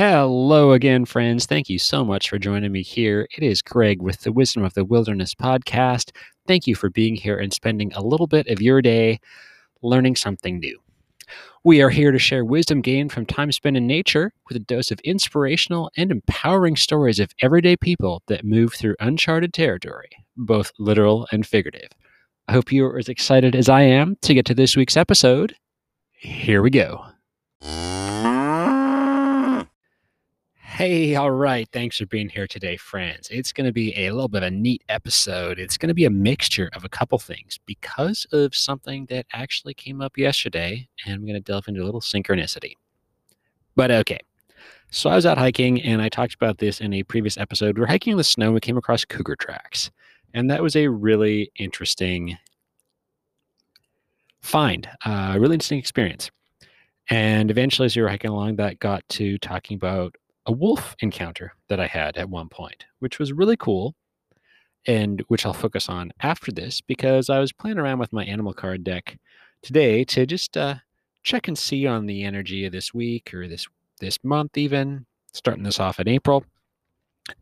Hello again, friends. Thank you so much for joining me here. It is Greg with the Wisdom of the Wilderness podcast. Thank you for being here and spending a little bit of your day learning something new. We are here to share wisdom gained from time spent in nature with a dose of inspirational and empowering stories of everyday people that move through uncharted territory, both literal and figurative. I hope you are as excited as I am to get to this week's episode. Here we go. Hey, all right. Thanks for being here today, friends. It's going to be a little bit of a neat episode. It's going to be a mixture of a couple things because of something that actually came up yesterday, and I'm going to delve into a little synchronicity. But okay. So I was out hiking, and I talked about this in a previous episode. We are hiking in the snow, and we came across cougar tracks. And that was a really interesting find, a uh, really interesting experience. And eventually, as we were hiking along, that got to talking about a wolf encounter that I had at one point, which was really cool and which I'll focus on after this because I was playing around with my animal card deck today to just uh, check and see on the energy of this week or this this month even starting this off in April.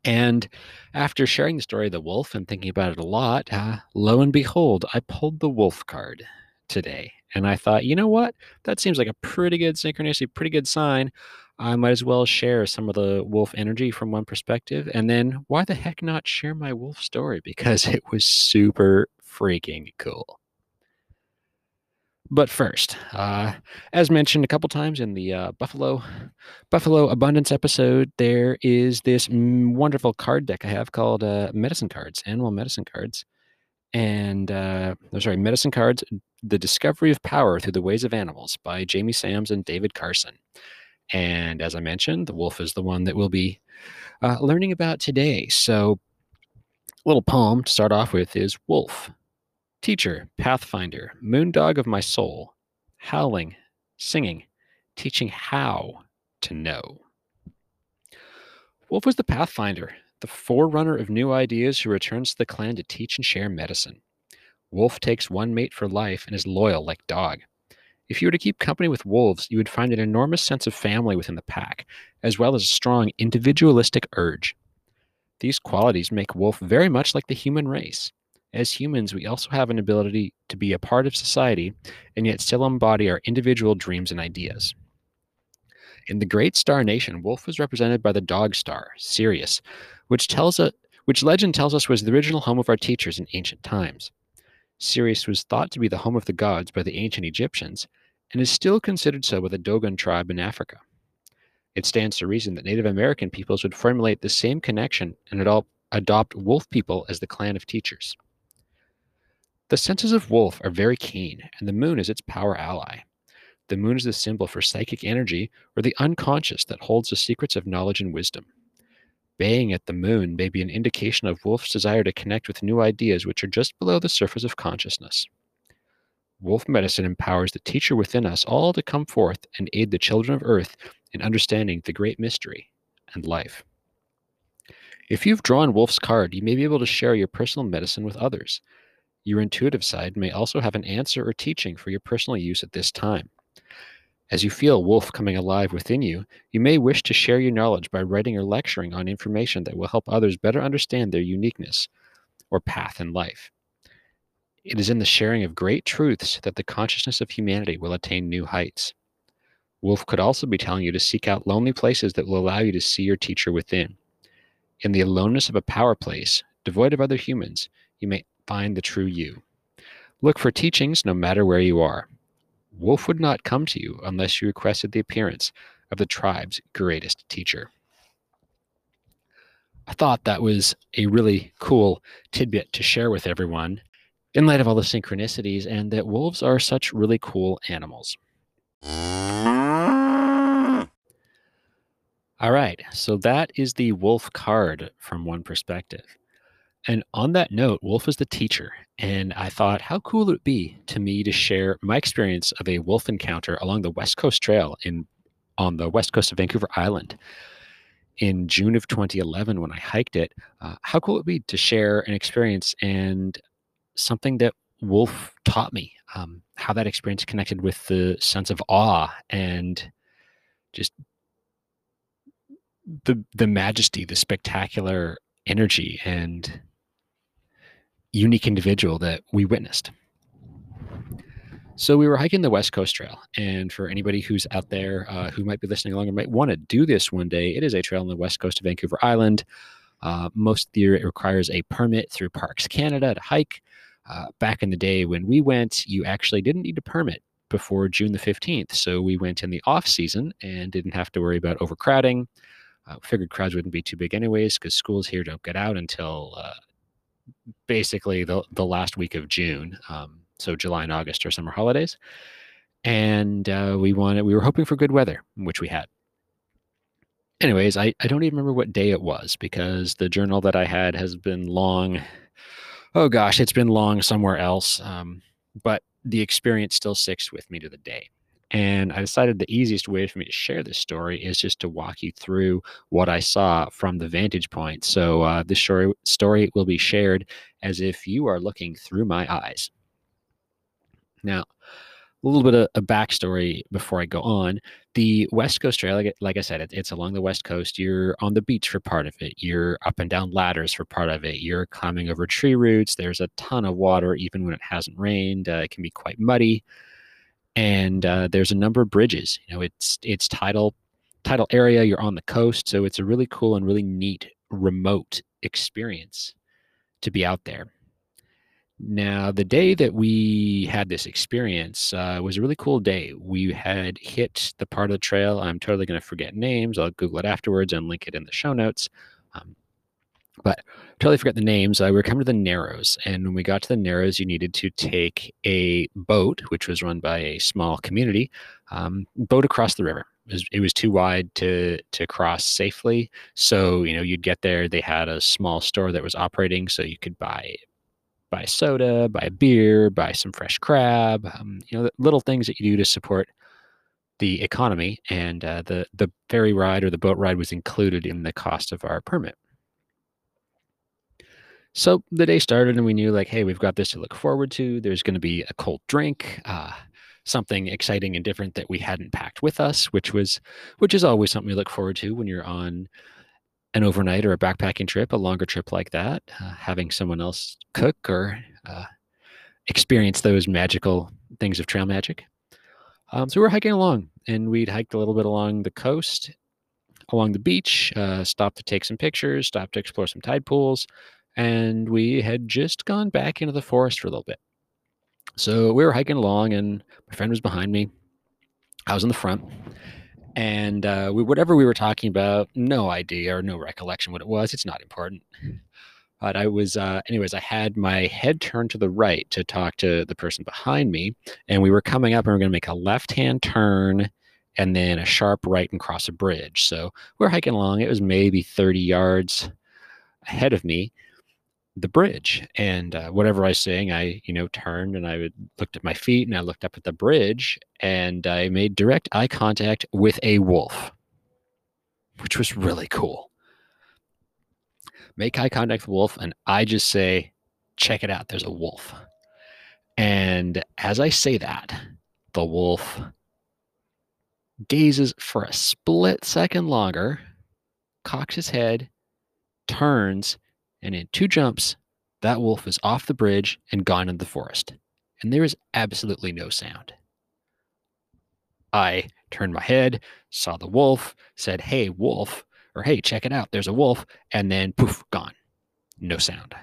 And after sharing the story of the wolf and thinking about it a lot, uh, lo and behold, I pulled the wolf card today. And I thought, you know what? That seems like a pretty good synchronicity, pretty good sign. I might as well share some of the wolf energy from one perspective. And then why the heck not share my wolf story? Because it was super freaking cool. But first, uh, as mentioned a couple times in the uh, Buffalo Buffalo Abundance episode, there is this wonderful card deck I have called uh, Medicine Cards, Animal Medicine Cards, and uh, oh, sorry, Medicine Cards: The Discovery of Power Through the Ways of Animals by Jamie Sams and David Carson. And as I mentioned, the wolf is the one that we'll be uh, learning about today. So, a little poem to start off with is Wolf, teacher, pathfinder, moondog of my soul, howling, singing, teaching how to know. Wolf was the pathfinder, the forerunner of new ideas who returns to the clan to teach and share medicine. Wolf takes one mate for life and is loyal like dog. If you were to keep company with wolves, you would find an enormous sense of family within the pack, as well as a strong individualistic urge. These qualities make wolf very much like the human race. As humans, we also have an ability to be a part of society and yet still embody our individual dreams and ideas. In the Great Star Nation, Wolf was represented by the dog star, Sirius, which tells a, which legend tells us was the original home of our teachers in ancient times. Sirius was thought to be the home of the gods by the ancient Egyptians, and is still considered so by the Dogon tribe in Africa. It stands to reason that Native American peoples would formulate the same connection and adopt wolf people as the clan of teachers. The senses of wolf are very keen, and the moon is its power ally. The moon is the symbol for psychic energy or the unconscious that holds the secrets of knowledge and wisdom. Baying at the moon may be an indication of Wolf's desire to connect with new ideas which are just below the surface of consciousness. Wolf medicine empowers the teacher within us all to come forth and aid the children of earth in understanding the great mystery and life. If you've drawn Wolf's card, you may be able to share your personal medicine with others. Your intuitive side may also have an answer or teaching for your personal use at this time. As you feel Wolf coming alive within you, you may wish to share your knowledge by writing or lecturing on information that will help others better understand their uniqueness or path in life. It is in the sharing of great truths that the consciousness of humanity will attain new heights. Wolf could also be telling you to seek out lonely places that will allow you to see your teacher within. In the aloneness of a power place, devoid of other humans, you may find the true you. Look for teachings no matter where you are. Wolf would not come to you unless you requested the appearance of the tribe's greatest teacher. I thought that was a really cool tidbit to share with everyone in light of all the synchronicities and that wolves are such really cool animals. All right, so that is the wolf card from one perspective. And on that note, Wolf is the teacher. And I thought, how cool would it be to me to share my experience of a wolf encounter along the West Coast Trail in on the west coast of Vancouver Island in June of 2011 when I hiked it. Uh, how cool would it be to share an experience and something that Wolf taught me, um, how that experience connected with the sense of awe and just the the majesty, the spectacular energy and unique individual that we witnessed. So we were hiking the West Coast Trail, and for anybody who's out there uh, who might be listening along or might want to do this one day, it is a trail on the west coast of Vancouver Island. Uh, most year, it requires a permit through Parks Canada to hike. Uh, back in the day when we went, you actually didn't need a permit before June the 15th. So we went in the off season and didn't have to worry about overcrowding. Uh, figured crowds wouldn't be too big anyways because schools here don't get out until uh, basically the, the last week of June. Um, so July and August are summer holidays. And uh, we wanted, we were hoping for good weather, which we had. Anyways, I, I don't even remember what day it was because the journal that I had has been long. Oh gosh, it's been long somewhere else. Um, but the experience still sticks with me to the day. And I decided the easiest way for me to share this story is just to walk you through what I saw from the vantage point. So uh, this story story will be shared as if you are looking through my eyes. Now, a little bit of a backstory before I go on. The West Coast Trail, like, like I said, it, it's along the West Coast. You're on the beach for part of it. You're up and down ladders for part of it. You're climbing over tree roots. There's a ton of water, even when it hasn't rained. Uh, it can be quite muddy, and uh, there's a number of bridges. You know, it's it's tidal tidal area. You're on the coast, so it's a really cool and really neat remote experience to be out there. Now, the day that we had this experience uh, was a really cool day. We had hit the part of the trail. I'm totally going to forget names. I'll Google it afterwards and link it in the show notes. Um, but totally forget the names. Uh, we were coming to the Narrows, and when we got to the Narrows, you needed to take a boat, which was run by a small community, um, boat across the river. It was, it was, too wide to to cross safely, so you know you'd get there. They had a small store that was operating, so you could buy buy soda, buy beer, buy some fresh crab, um, you know, little things that you do to support the economy. And uh, the the ferry ride or the boat ride was included in the cost of our permit. So the day started, and we knew like, hey, we've got this to look forward to. There's going to be a cold drink, uh, something exciting and different that we hadn't packed with us, which was, which is always something we look forward to when you're on an overnight or a backpacking trip, a longer trip like that, uh, having someone else cook or uh, experience those magical things of trail magic. Um, so we were hiking along, and we'd hiked a little bit along the coast, along the beach, uh, stopped to take some pictures, stopped to explore some tide pools, and we had just gone back into the forest for a little bit. So we were hiking along, and my friend was behind me. I was in the front, and uh, we, whatever we were talking about, no idea or no recollection what it was. It's not important. But I was, uh, anyways, I had my head turned to the right to talk to the person behind me, and we were coming up and we are going to make a left-hand turn and then a sharp right and cross a bridge. So we're hiking along. It was maybe 30 yards ahead of me, the bridge and uh, whatever I was saying, I you know turned and I looked at my feet and I looked up at the bridge and I made direct eye contact with a wolf, which was really cool. Make eye contact with wolf and I just say, "Check it out, there's a wolf." And as I say that, the wolf gazes for a split second longer, cocks his head, turns and in two jumps, that wolf is off the bridge and gone into the forest. And there is absolutely no sound. I turned my head, saw the wolf, said, Hey, wolf, or Hey, check it out, there's a wolf, and then poof, gone. No sound.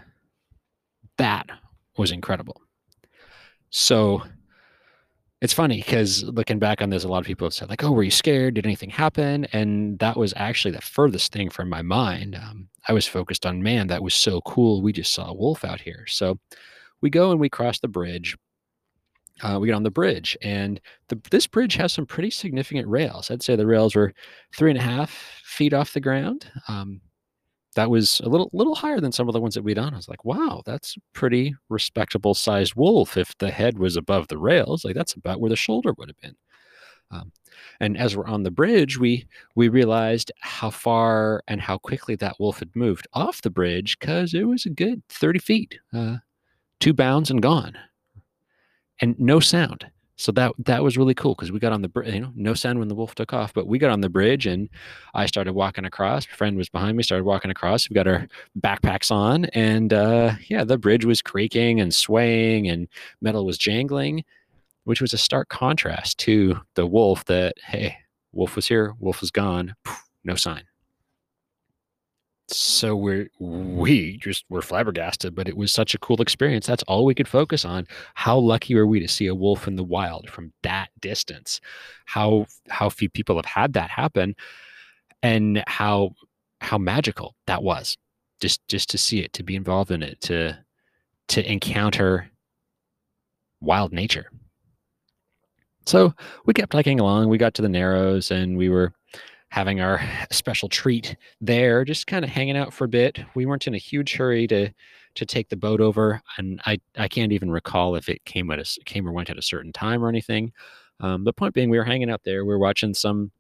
That was incredible. So it's funny because looking back on this, a lot of people have said, like, oh, were you scared? Did anything happen? And that was actually the furthest thing from my mind. Um, I was focused on, man, that was so cool. We just saw a wolf out here. So we go and we cross the bridge. Uh, we get on the bridge, and the, this bridge has some pretty significant rails. I'd say the rails were three and a half feet off the ground. Um, that was a little little higher than some of the ones that we'd done. I was like, wow, that's pretty respectable sized wolf. If the head was above the rails, like that's about where the shoulder would have been. Um, and as we're on the bridge, we we realized how far and how quickly that wolf had moved off the bridge because it was a good 30 feet, uh, two bounds and gone, and no sound. So that that was really cool because we got on the bridge. You know, no sound when the wolf took off, but we got on the bridge and I started walking across. My friend was behind me, started walking across. We got our backpacks on, and uh, yeah, the bridge was creaking and swaying, and metal was jangling, which was a stark contrast to the wolf. That hey, wolf was here, wolf was gone, no sign so we're we just were flabbergasted but it was such a cool experience. That's all we could focus on. How lucky were we to see a wolf in the wild from that distance? How how few people have had that happen and how how magical that was. Just just to see it to be involved in it to to encounter wild nature. So we kept hiking along. We got to the narrows and we were having our special treat there, just kind of hanging out for a bit. We weren't in a huge hurry to to take the boat over, and I I can't even recall if it came at a came or went at a certain time or anything. Um, the point being, we were hanging out there. We were watching some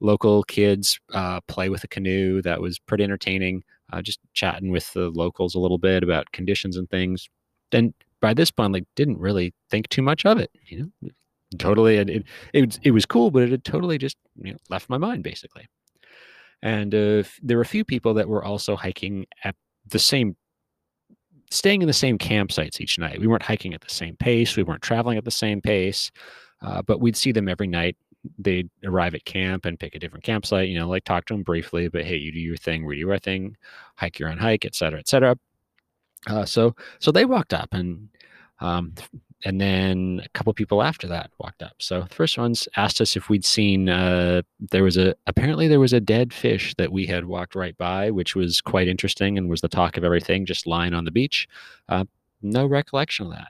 local kids uh, play with a canoe. That was pretty entertaining. Uh, just chatting with the locals a little bit about conditions and things. Then by this point, like didn't really think too much of it. You know, totally it, it, it, it was cool but it had totally just you know left my mind basically. And uh, there were a few people that were also hiking at the same staying in the same campsites each night. We weren't hiking at the same pace we weren't traveling at the same pace uh, but we'd see them every night. They'd arrive at camp and pick a different campsite you know like talk to them briefly but hey you do your thing we do our thing hike your own hike et cetera et cetera. Uh, so so they walked up and um, and then a couple people after that walked up. So the first ones asked us if we'd seen uh, there was a apparently there was a dead fish that we had walked right by, which was quite interesting and was the talk of everything, just lying on the beach. Uh, no recollection of that.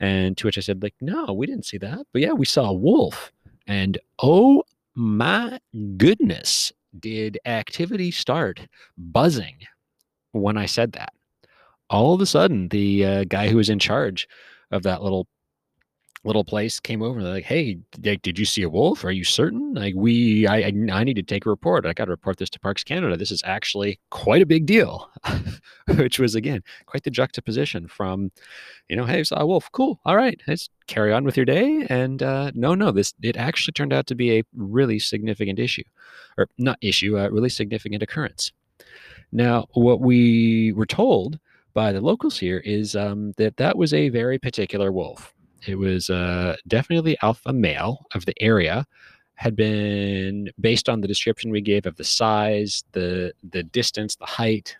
And to which I said, like, no, we didn't see that, but yeah, we saw a wolf. And oh my goodness, did activity start buzzing when I said that? All of a sudden, the uh, guy who was in charge of that little little place came over. They're like, "Hey, did you see a wolf? Are you certain? Like, we, I, I need to take a report. I got to report this to Parks Canada. This is actually quite a big deal." Which was again quite the juxtaposition from, you know, "Hey, saw a wolf. Cool. All right, let's carry on with your day." And uh, no, no, this it actually turned out to be a really significant issue, or not issue, a really significant occurrence. Now, what we were told by the locals here is um, that that was a very particular wolf. It was uh, definitely alpha male of the area. Had been based on the description we gave of the size, the the distance, the height,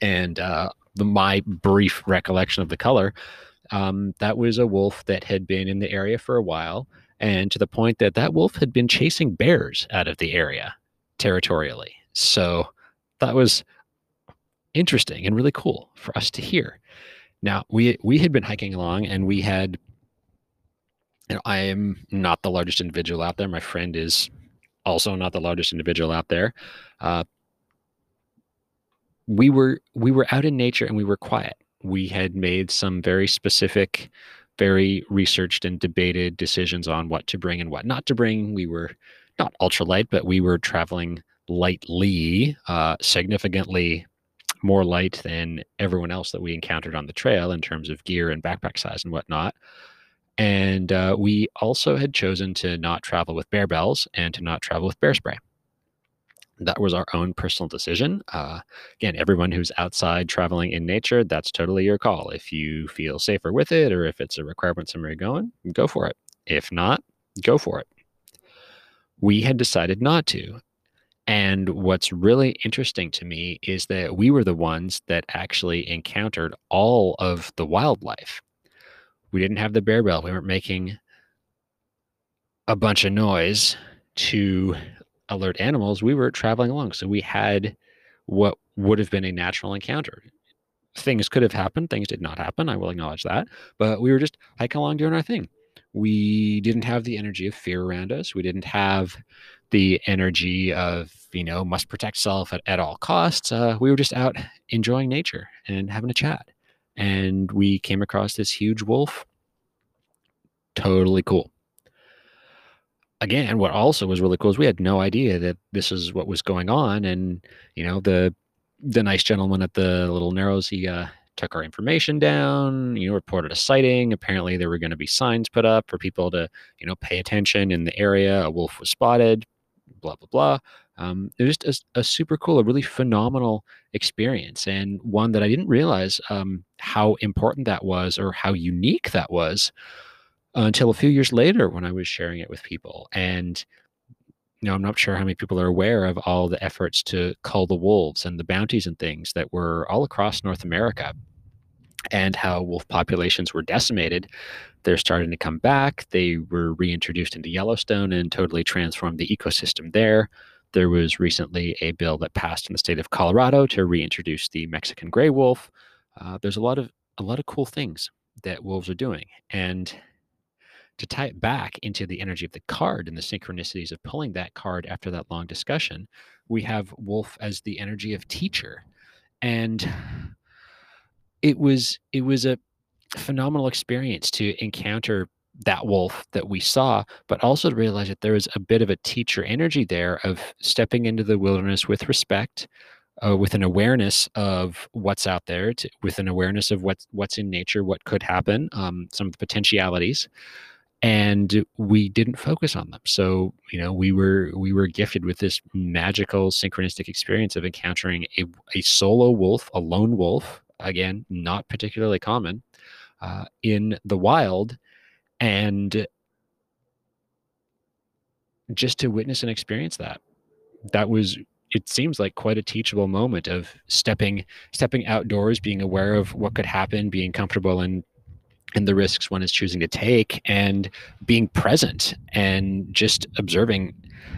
and uh, the, my brief recollection of the color. Um, that was a wolf that had been in the area for a while, and to the point that that wolf had been chasing bears out of the area territorially. So that was interesting and really cool for us to hear. Now we we had been hiking along and we had you know, I am not the largest individual out there. My friend is also not the largest individual out there. Uh, we were we were out in nature and we were quiet. We had made some very specific, very researched and debated decisions on what to bring and what not to bring. We were not ultralight, but we were traveling lightly, uh, significantly more light than everyone else that we encountered on the trail in terms of gear and backpack size and whatnot. And uh, we also had chosen to not travel with bear bells and to not travel with bear spray. That was our own personal decision. Uh, again, everyone who's outside traveling in nature, that's totally your call. If you feel safer with it or if it's a requirement somewhere you're going, go for it. If not, go for it. We had decided not to. And what's really interesting to me is that we were the ones that actually encountered all of the wildlife. We didn't have the bear bell. We weren't making a bunch of noise to alert animals. We were traveling along. So we had what would have been a natural encounter. Things could have happened, things did not happen. I will acknowledge that. But we were just hiking along doing our thing. We didn't have the energy of fear around us. We didn't have the energy of you know must protect self at, at all costs uh, we were just out enjoying nature and having a chat. And we came across this huge wolf. Totally cool. Again what also was really cool is we had no idea that this is what was going on. And you know the the nice gentleman at the little narrows he uh took our information down, you know, reported a sighting. Apparently, there were going to be signs put up for people to, you know, pay attention in the area. A wolf was spotted, blah, blah, blah. Um, it was just a, a, super cool, a really phenomenal experience, and one that I didn't realize um, how important that was or how unique that was until a few years later when I was sharing it with people. And you know, I'm not sure how many people are aware of all the efforts to cull the wolves and the bounties and things that were all across North America and how wolf populations were decimated. They're starting to come back. They were reintroduced into Yellowstone and totally transformed the ecosystem there. There was recently a bill that passed in the state of Colorado to reintroduce the Mexican gray wolf. Uh, there's a lot of a lot of cool things that wolves are doing, and to tie it back into the energy of the card and the synchronicities of pulling that card after that long discussion, we have Wolf as the energy of teacher. And it was it was a phenomenal experience to encounter that wolf that we saw, but also to realize that there was a bit of a teacher energy there of stepping into the wilderness with respect, uh, with an awareness of what's out there, to, with an awareness of what's what's in nature, what could happen, um, some of the potentialities, and we didn't focus on them. So you know we were we were gifted with this magical synchronistic experience of encountering a, a solo wolf a lone wolf again not particularly common uh, in the wild. And just to witness and experience that that was it seems like quite a teachable moment of stepping stepping outdoors being aware of what could happen being comfortable in and the risks one is choosing to take and being present and just observing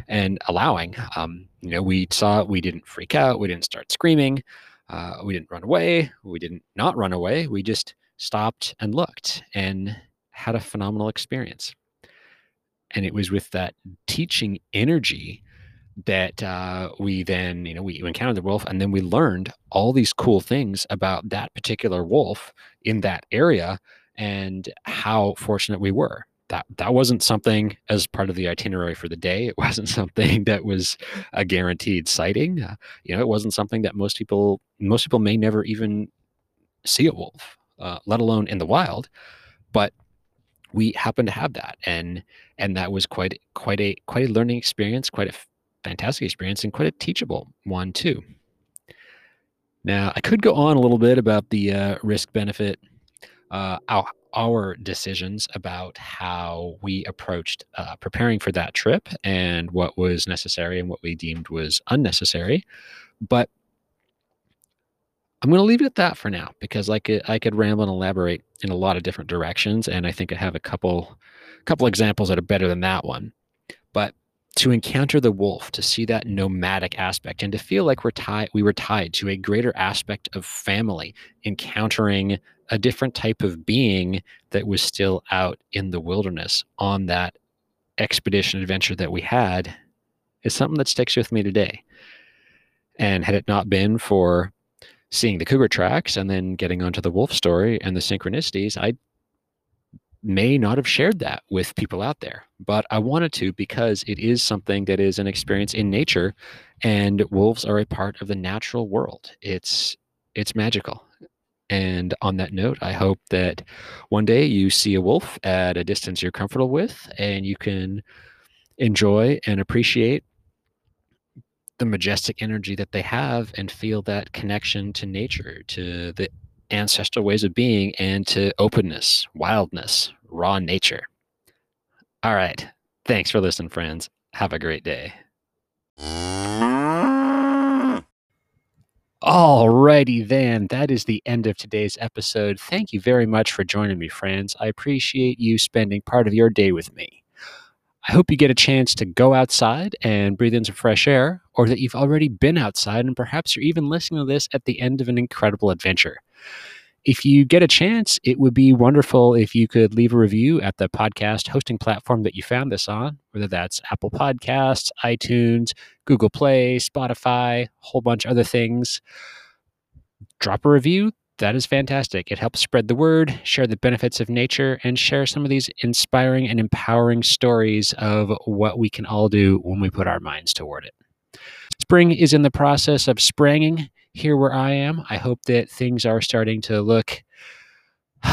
and allowing. Um, you know we saw we didn't freak out we didn't start screaming uh, we didn't run away. We didn't not run away. We just stopped and looked and had a phenomenal experience. And it was with that teaching energy that uh, we then you know we encountered the wolf and then we learned all these cool things about that particular wolf in that area and how fortunate we were. That that wasn't something as part of the itinerary for the day. It wasn't something that was a guaranteed sighting. Uh, you know, it wasn't something that most people most people may never even see a wolf, uh, let alone in the wild. But we happened to have that, and and that was quite quite a quite a learning experience, quite a fantastic experience, and quite a teachable one too. Now, I could go on a little bit about the uh, risk benefit uh, our, decisions about how we approached uh, preparing for that trip and what was necessary and what we deemed was unnecessary. But I'm going to leave it at that for now because could I could ramble and elaborate in a lot of different directions, and I think I have a couple couple examples that are better than that one. But to encounter the wolf, to see that nomadic aspect, and to feel like we're tied, we were tied to a greater aspect of family, encountering a different type of being that was still out in the wilderness on that expedition adventure that we had, is something that sticks with me today. And had it not been for seeing the cougar tracks and then getting onto the wolf story and the synchronicities, I may not have shared that with people out there, but I wanted to because it is something that is an experience in nature, and wolves are a part of the natural world. It's it's magical. And on that note, I hope that one day you see a wolf at a distance you're comfortable with, and you can enjoy and appreciate the majestic energy that they have and feel that connection to nature, to the ancestral ways of being and to openness, wildness, raw nature. All right. Thanks for listening, friends. Have a great day. Alrighty then, that is the end of today's episode. Thank you very much for joining me, friends. I appreciate you spending part of your day with me. I hope you get a chance to go outside and breathe in some fresh air, or that you've already been outside and perhaps you're even listening to this at the end of an incredible adventure. If you get a chance, it would be wonderful if you could leave a review at the podcast hosting platform that you found this on, whether that's Apple Podcasts, iTunes, Google Play, Spotify, a whole bunch of other things. Drop a review. That is fantastic. It helps spread the word, share the benefits of nature, and share some of these inspiring and empowering stories of what we can all do when we put our minds toward it. Spring is in the process of spranging here where I am. I hope that things are starting to look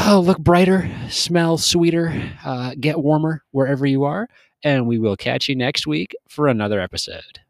oh, look brighter, smell sweeter, uh, get warmer wherever you are. And we will catch you next week for another episode.